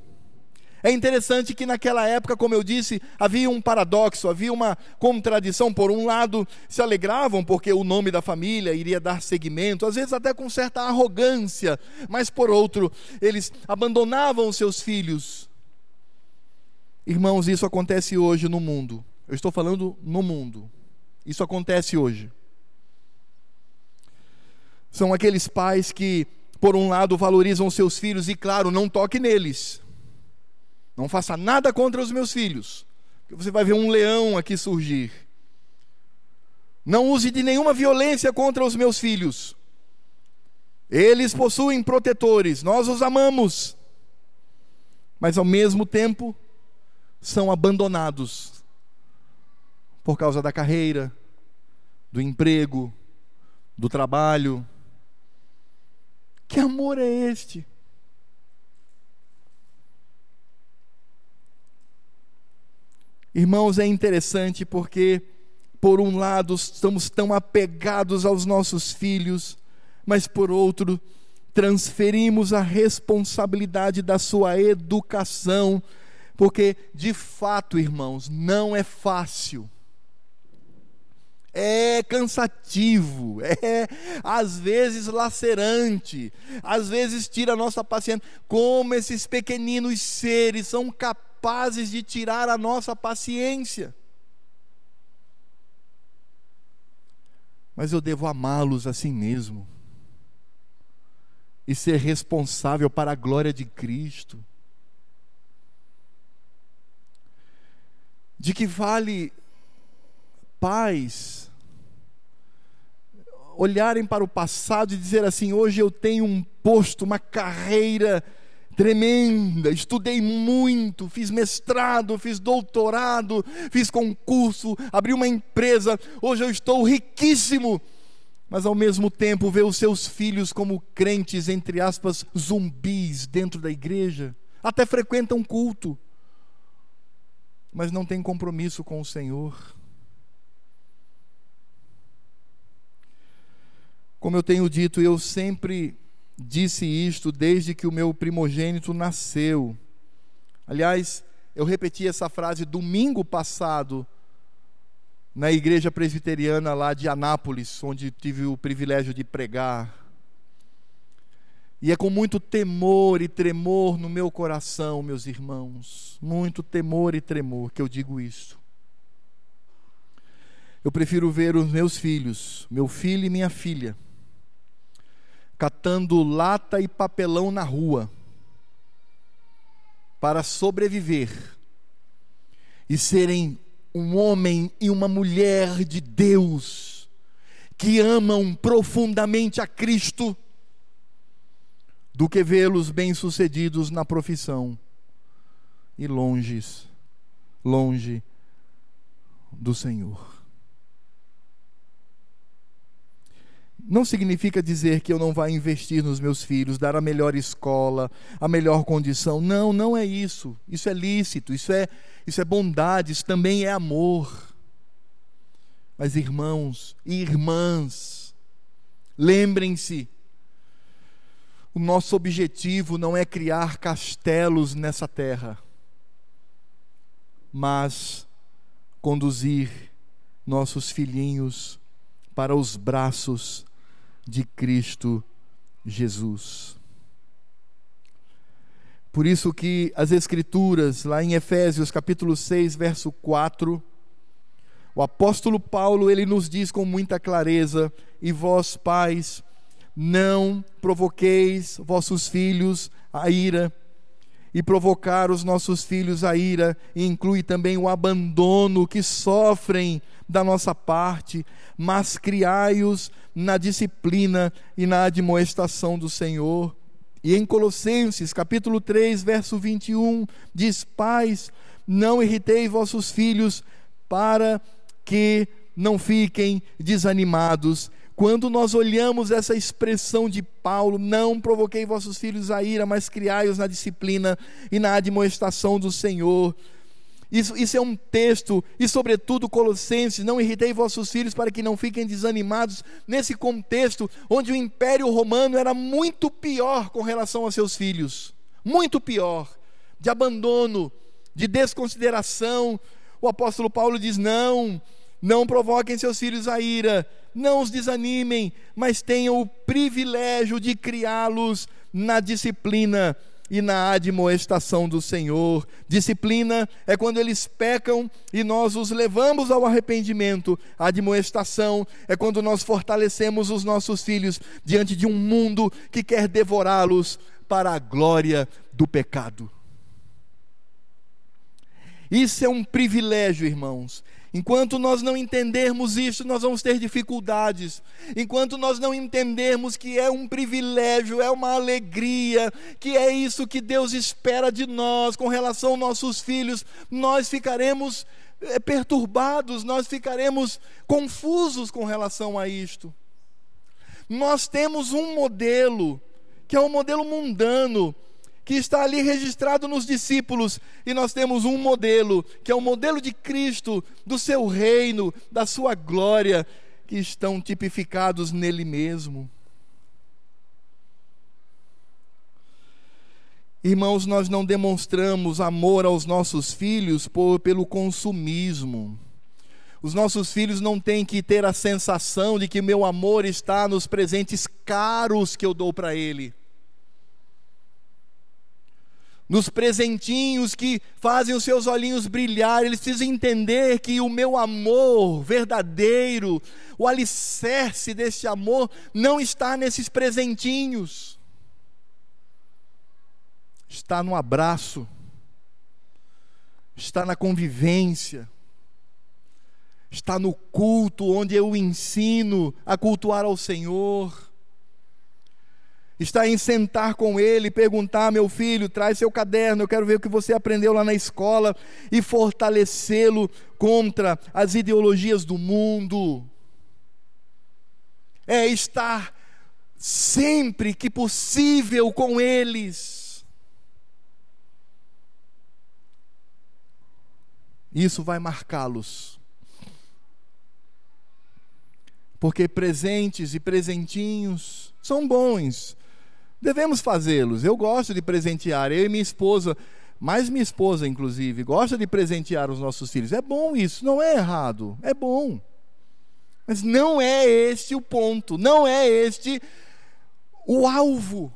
É interessante que naquela época, como eu disse, havia um paradoxo, havia uma contradição. Por um lado, se alegravam porque o nome da família iria dar seguimento, às vezes até com certa arrogância, mas por outro, eles abandonavam seus filhos. Irmãos, isso acontece hoje no mundo. Eu estou falando no mundo. Isso acontece hoje. São aqueles pais que, por um lado, valorizam seus filhos e, claro, não toque neles não faça nada contra os meus filhos, porque você vai ver um leão aqui surgir. Não use de nenhuma violência contra os meus filhos. Eles possuem protetores, nós os amamos, mas ao mesmo tempo são abandonados por causa da carreira, do emprego, do trabalho. Que amor é este? Irmãos, é interessante porque, por um lado, estamos tão apegados aos nossos filhos, mas por outro, transferimos a responsabilidade da sua educação, porque, de fato, irmãos, não é fácil é cansativo, é às vezes lacerante, às vezes tira a nossa paciência. Como esses pequeninos seres são capazes capazes de tirar a nossa paciência. Mas eu devo amá-los assim mesmo. E ser responsável para a glória de Cristo. De que vale pais olharem para o passado e dizer assim: hoje eu tenho um posto, uma carreira tremenda, estudei muito, fiz mestrado, fiz doutorado, fiz concurso, abri uma empresa, hoje eu estou riquíssimo. Mas ao mesmo tempo vê os seus filhos como crentes, entre aspas, zumbis dentro da igreja, até frequentam culto, mas não tem compromisso com o Senhor. Como eu tenho dito, eu sempre disse isto desde que o meu primogênito nasceu. Aliás, eu repeti essa frase domingo passado na igreja presbiteriana lá de Anápolis, onde tive o privilégio de pregar. E é com muito temor e tremor no meu coração, meus irmãos, muito temor e tremor que eu digo isso. Eu prefiro ver os meus filhos, meu filho e minha filha, catando lata e papelão na rua para sobreviver e serem um homem e uma mulher de Deus que amam profundamente a Cristo do que vê-los bem-sucedidos na profissão e longes, longe do Senhor. Não significa dizer que eu não vá investir nos meus filhos, dar a melhor escola, a melhor condição. Não, não é isso. Isso é lícito, isso é, isso é bondade, isso também é amor. Mas irmãos e irmãs, lembrem-se, o nosso objetivo não é criar castelos nessa terra, mas conduzir nossos filhinhos para os braços de Cristo Jesus. Por isso que as escrituras, lá em Efésios capítulo 6, verso 4, o apóstolo Paulo, ele nos diz com muita clareza: "E vós, pais, não provoqueis vossos filhos a ira, e provocar os nossos filhos a ira inclui também o abandono que sofrem da nossa parte, mas criai-os na disciplina e na admoestação do Senhor. E em Colossenses, capítulo 3, verso 21, diz: Pais, não irritei vossos filhos para que não fiquem desanimados quando nós olhamos essa expressão de Paulo, não provoquei vossos filhos a ira, mas criai-os na disciplina e na admoestação do Senhor. Isso, isso é um texto, e sobretudo Colossenses, não irritei vossos filhos para que não fiquem desanimados, nesse contexto onde o Império Romano era muito pior com relação a seus filhos, muito pior, de abandono, de desconsideração. O apóstolo Paulo diz: não, não provoquem seus filhos a ira, não os desanimem, mas tenham o privilégio de criá-los na disciplina e na admoestação do Senhor. Disciplina é quando eles pecam e nós os levamos ao arrependimento. Admoestação é quando nós fortalecemos os nossos filhos diante de um mundo que quer devorá-los para a glória do pecado. Isso é um privilégio, irmãos. Enquanto nós não entendermos isso, nós vamos ter dificuldades. Enquanto nós não entendermos que é um privilégio, é uma alegria, que é isso que Deus espera de nós com relação aos nossos filhos, nós ficaremos é, perturbados, nós ficaremos confusos com relação a isto. Nós temos um modelo, que é um modelo mundano, que está ali registrado nos discípulos, e nós temos um modelo, que é o modelo de Cristo, do seu reino, da sua glória, que estão tipificados nele mesmo. Irmãos, nós não demonstramos amor aos nossos filhos por, pelo consumismo. Os nossos filhos não têm que ter a sensação de que meu amor está nos presentes caros que eu dou para ele nos presentinhos que fazem os seus olhinhos brilhar, eles precisam entender que o meu amor verdadeiro, o alicerce desse amor, não está nesses presentinhos, está no abraço, está na convivência, está no culto onde eu ensino a cultuar ao Senhor está em sentar com ele, perguntar: meu filho, traz seu caderno, eu quero ver o que você aprendeu lá na escola, e fortalecê-lo contra as ideologias do mundo. É estar sempre que possível com eles. Isso vai marcá-los. Porque presentes e presentinhos são bons, Devemos fazê-los. Eu gosto de presentear, eu e minha esposa, mais minha esposa, inclusive, gosta de presentear os nossos filhos. É bom isso, não é errado, é bom. Mas não é este o ponto, não é este o alvo.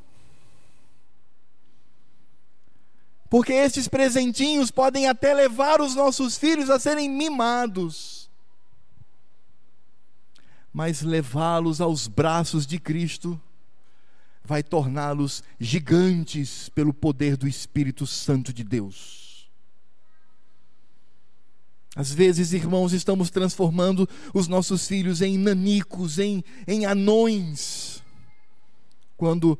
Porque estes presentinhos podem até levar os nossos filhos a serem mimados. Mas levá-los aos braços de Cristo vai torná-los gigantes pelo poder do Espírito Santo de Deus. Às vezes, irmãos, estamos transformando os nossos filhos em nanicos, em, em anões, quando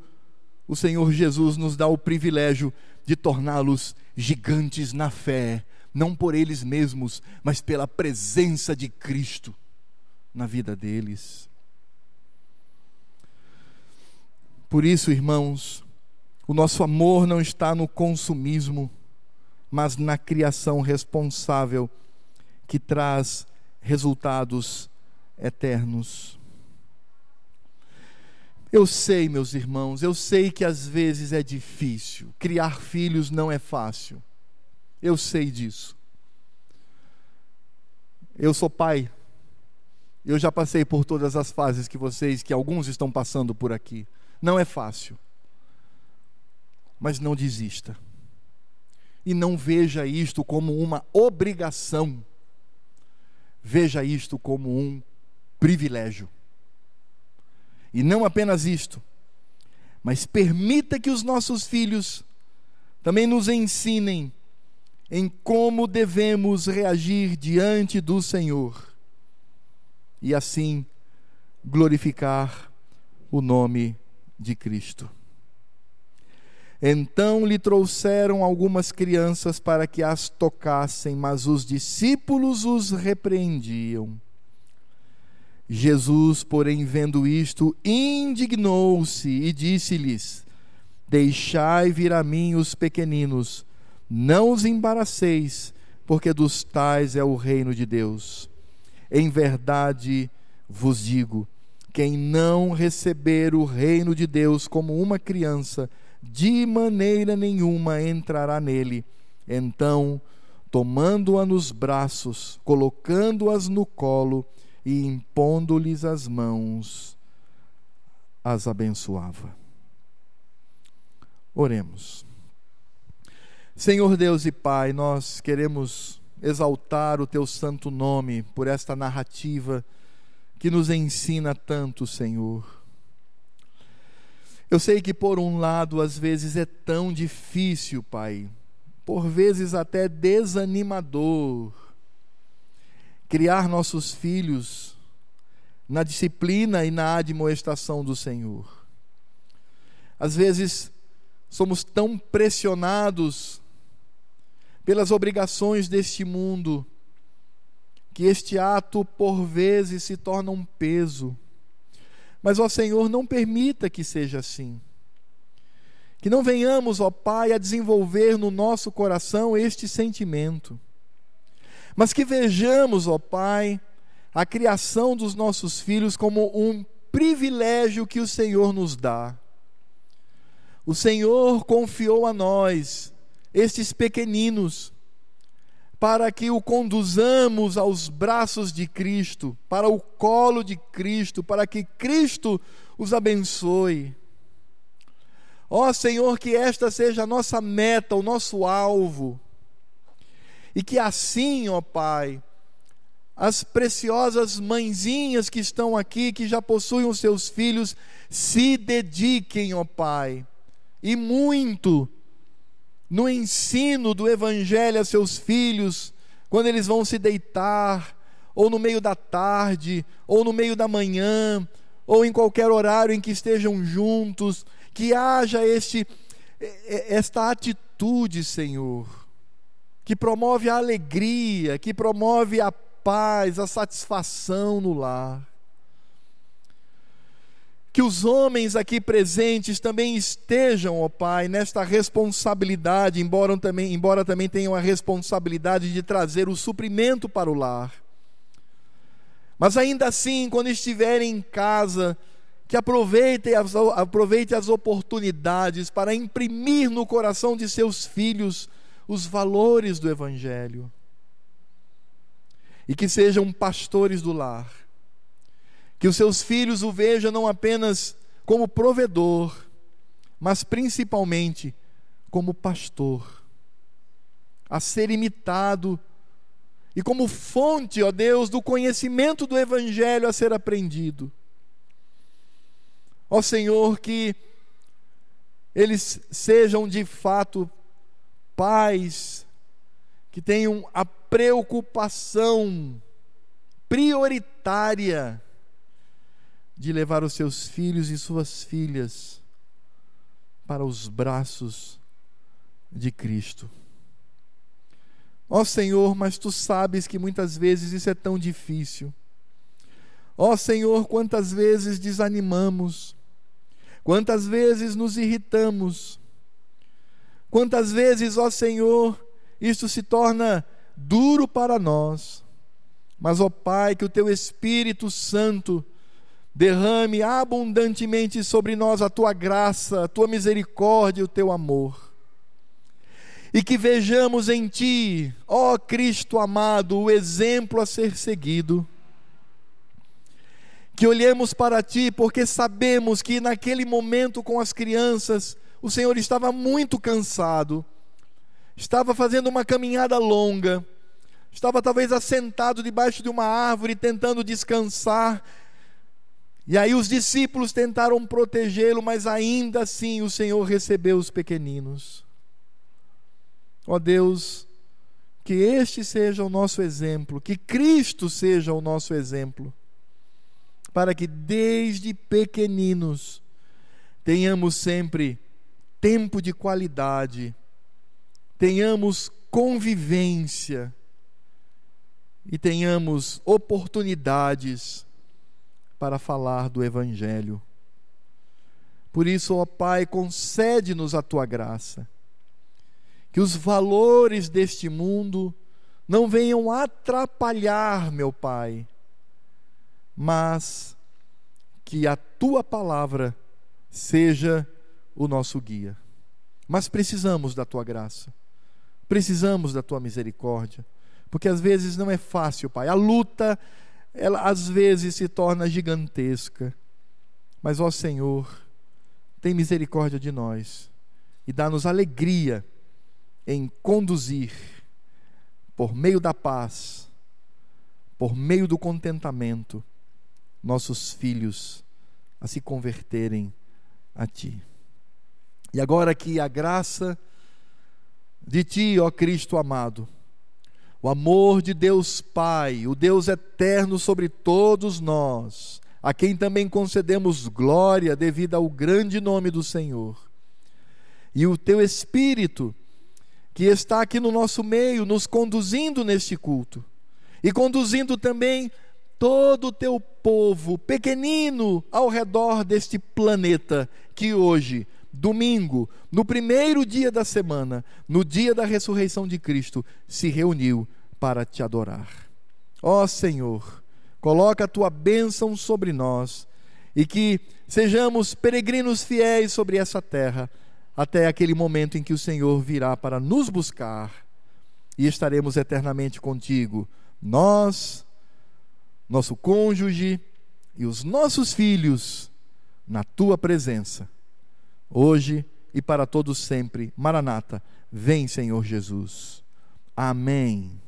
o Senhor Jesus nos dá o privilégio de torná-los gigantes na fé, não por eles mesmos, mas pela presença de Cristo na vida deles. Por isso, irmãos, o nosso amor não está no consumismo, mas na criação responsável que traz resultados eternos. Eu sei, meus irmãos, eu sei que às vezes é difícil, criar filhos não é fácil. Eu sei disso. Eu sou pai. Eu já passei por todas as fases que vocês, que alguns estão passando por aqui. Não é fácil. Mas não desista. E não veja isto como uma obrigação. Veja isto como um privilégio. E não apenas isto, mas permita que os nossos filhos também nos ensinem em como devemos reagir diante do Senhor e assim glorificar o nome de Cristo. Então lhe trouxeram algumas crianças para que as tocassem, mas os discípulos os repreendiam. Jesus, porém, vendo isto, indignou-se e disse-lhes: Deixai vir a mim os pequeninos, não os embaraceis, porque dos tais é o reino de Deus. Em verdade vos digo: quem não receber o reino de Deus como uma criança, de maneira nenhuma entrará nele. Então, tomando-a nos braços, colocando-as no colo, e impondo-lhes as mãos, as abençoava. Oremos. Senhor Deus e Pai, nós queremos exaltar o teu santo nome por esta narrativa que nos ensina tanto, Senhor. Eu sei que por um lado às vezes é tão difícil, Pai, por vezes até desanimador, criar nossos filhos na disciplina e na admoestação do Senhor. Às vezes somos tão pressionados pelas obrigações deste mundo que este ato por vezes se torna um peso. Mas, ó Senhor, não permita que seja assim. Que não venhamos, ó Pai, a desenvolver no nosso coração este sentimento mas que vejamos, ó Pai, a criação dos nossos filhos como um privilégio que o Senhor nos dá. O Senhor confiou a nós estes pequeninos para que o conduzamos aos braços de Cristo, para o colo de Cristo, para que Cristo os abençoe. Ó Senhor, que esta seja a nossa meta, o nosso alvo e que assim, ó Pai, as preciosas mãezinhas que estão aqui, que já possuem os seus filhos, se dediquem, ó Pai, e muito no ensino do Evangelho a seus filhos, quando eles vão se deitar, ou no meio da tarde, ou no meio da manhã, ou em qualquer horário em que estejam juntos, que haja este, esta atitude, Senhor que promove a alegria, que promove a paz, a satisfação no lar. Que os homens aqui presentes também estejam, ó Pai, nesta responsabilidade, embora também, embora também tenham a responsabilidade de trazer o suprimento para o lar. Mas ainda assim, quando estiverem em casa, que aproveitem as, aproveite as oportunidades para imprimir no coração de seus filhos os valores do Evangelho. E que sejam pastores do lar. Que os seus filhos o vejam não apenas como provedor, mas principalmente como pastor, a ser imitado e como fonte, ó Deus, do conhecimento do Evangelho a ser aprendido. Ó Senhor, que eles sejam de fato pais que tenham preocupação prioritária de levar os seus filhos e suas filhas para os braços de Cristo. Ó Senhor, mas tu sabes que muitas vezes isso é tão difícil. Ó Senhor, quantas vezes desanimamos, quantas vezes nos irritamos, quantas vezes, ó Senhor, isso se torna duro para nós. Mas, ó Pai, que o teu Espírito Santo derrame abundantemente sobre nós a tua graça, a tua misericórdia e o teu amor e que vejamos em Ti, ó Cristo amado, o exemplo a ser seguido. Que olhemos para Ti, porque sabemos que naquele momento com as crianças, o Senhor estava muito cansado, estava fazendo uma caminhada longa, estava talvez assentado debaixo de uma árvore tentando descansar. E aí os discípulos tentaram protegê-lo, mas ainda assim o Senhor recebeu os pequeninos. Ó Deus, que este seja o nosso exemplo, que Cristo seja o nosso exemplo, para que desde pequeninos tenhamos sempre tempo de qualidade, tenhamos convivência e tenhamos oportunidades para falar do Evangelho. Por isso, ó Pai, concede-nos a tua graça que os valores deste mundo não venham atrapalhar, meu Pai, mas que a tua palavra seja o nosso guia. Mas precisamos da tua graça, precisamos da tua misericórdia, porque às vezes não é fácil, Pai. A luta, ela às vezes se torna gigantesca. Mas, ó Senhor, tem misericórdia de nós e dá-nos alegria em conduzir, por meio da paz, por meio do contentamento, nossos filhos a se converterem a Ti. E agora que a graça de Ti, ó Cristo amado, o amor de Deus Pai, o Deus eterno sobre todos nós, a quem também concedemos glória devido ao grande nome do Senhor, e o Teu Espírito, que está aqui no nosso meio, nos conduzindo neste culto e conduzindo também todo o teu povo pequenino ao redor deste planeta que hoje, domingo, no primeiro dia da semana, no dia da ressurreição de Cristo, se reuniu para te adorar. Ó Senhor, coloca a tua bênção sobre nós e que sejamos peregrinos fiéis sobre essa terra até aquele momento em que o Senhor virá para nos buscar e estaremos eternamente contigo. Nós, nosso cônjuge e os nossos filhos na tua presença, hoje e para todos sempre. Maranata, vem, Senhor Jesus. Amém.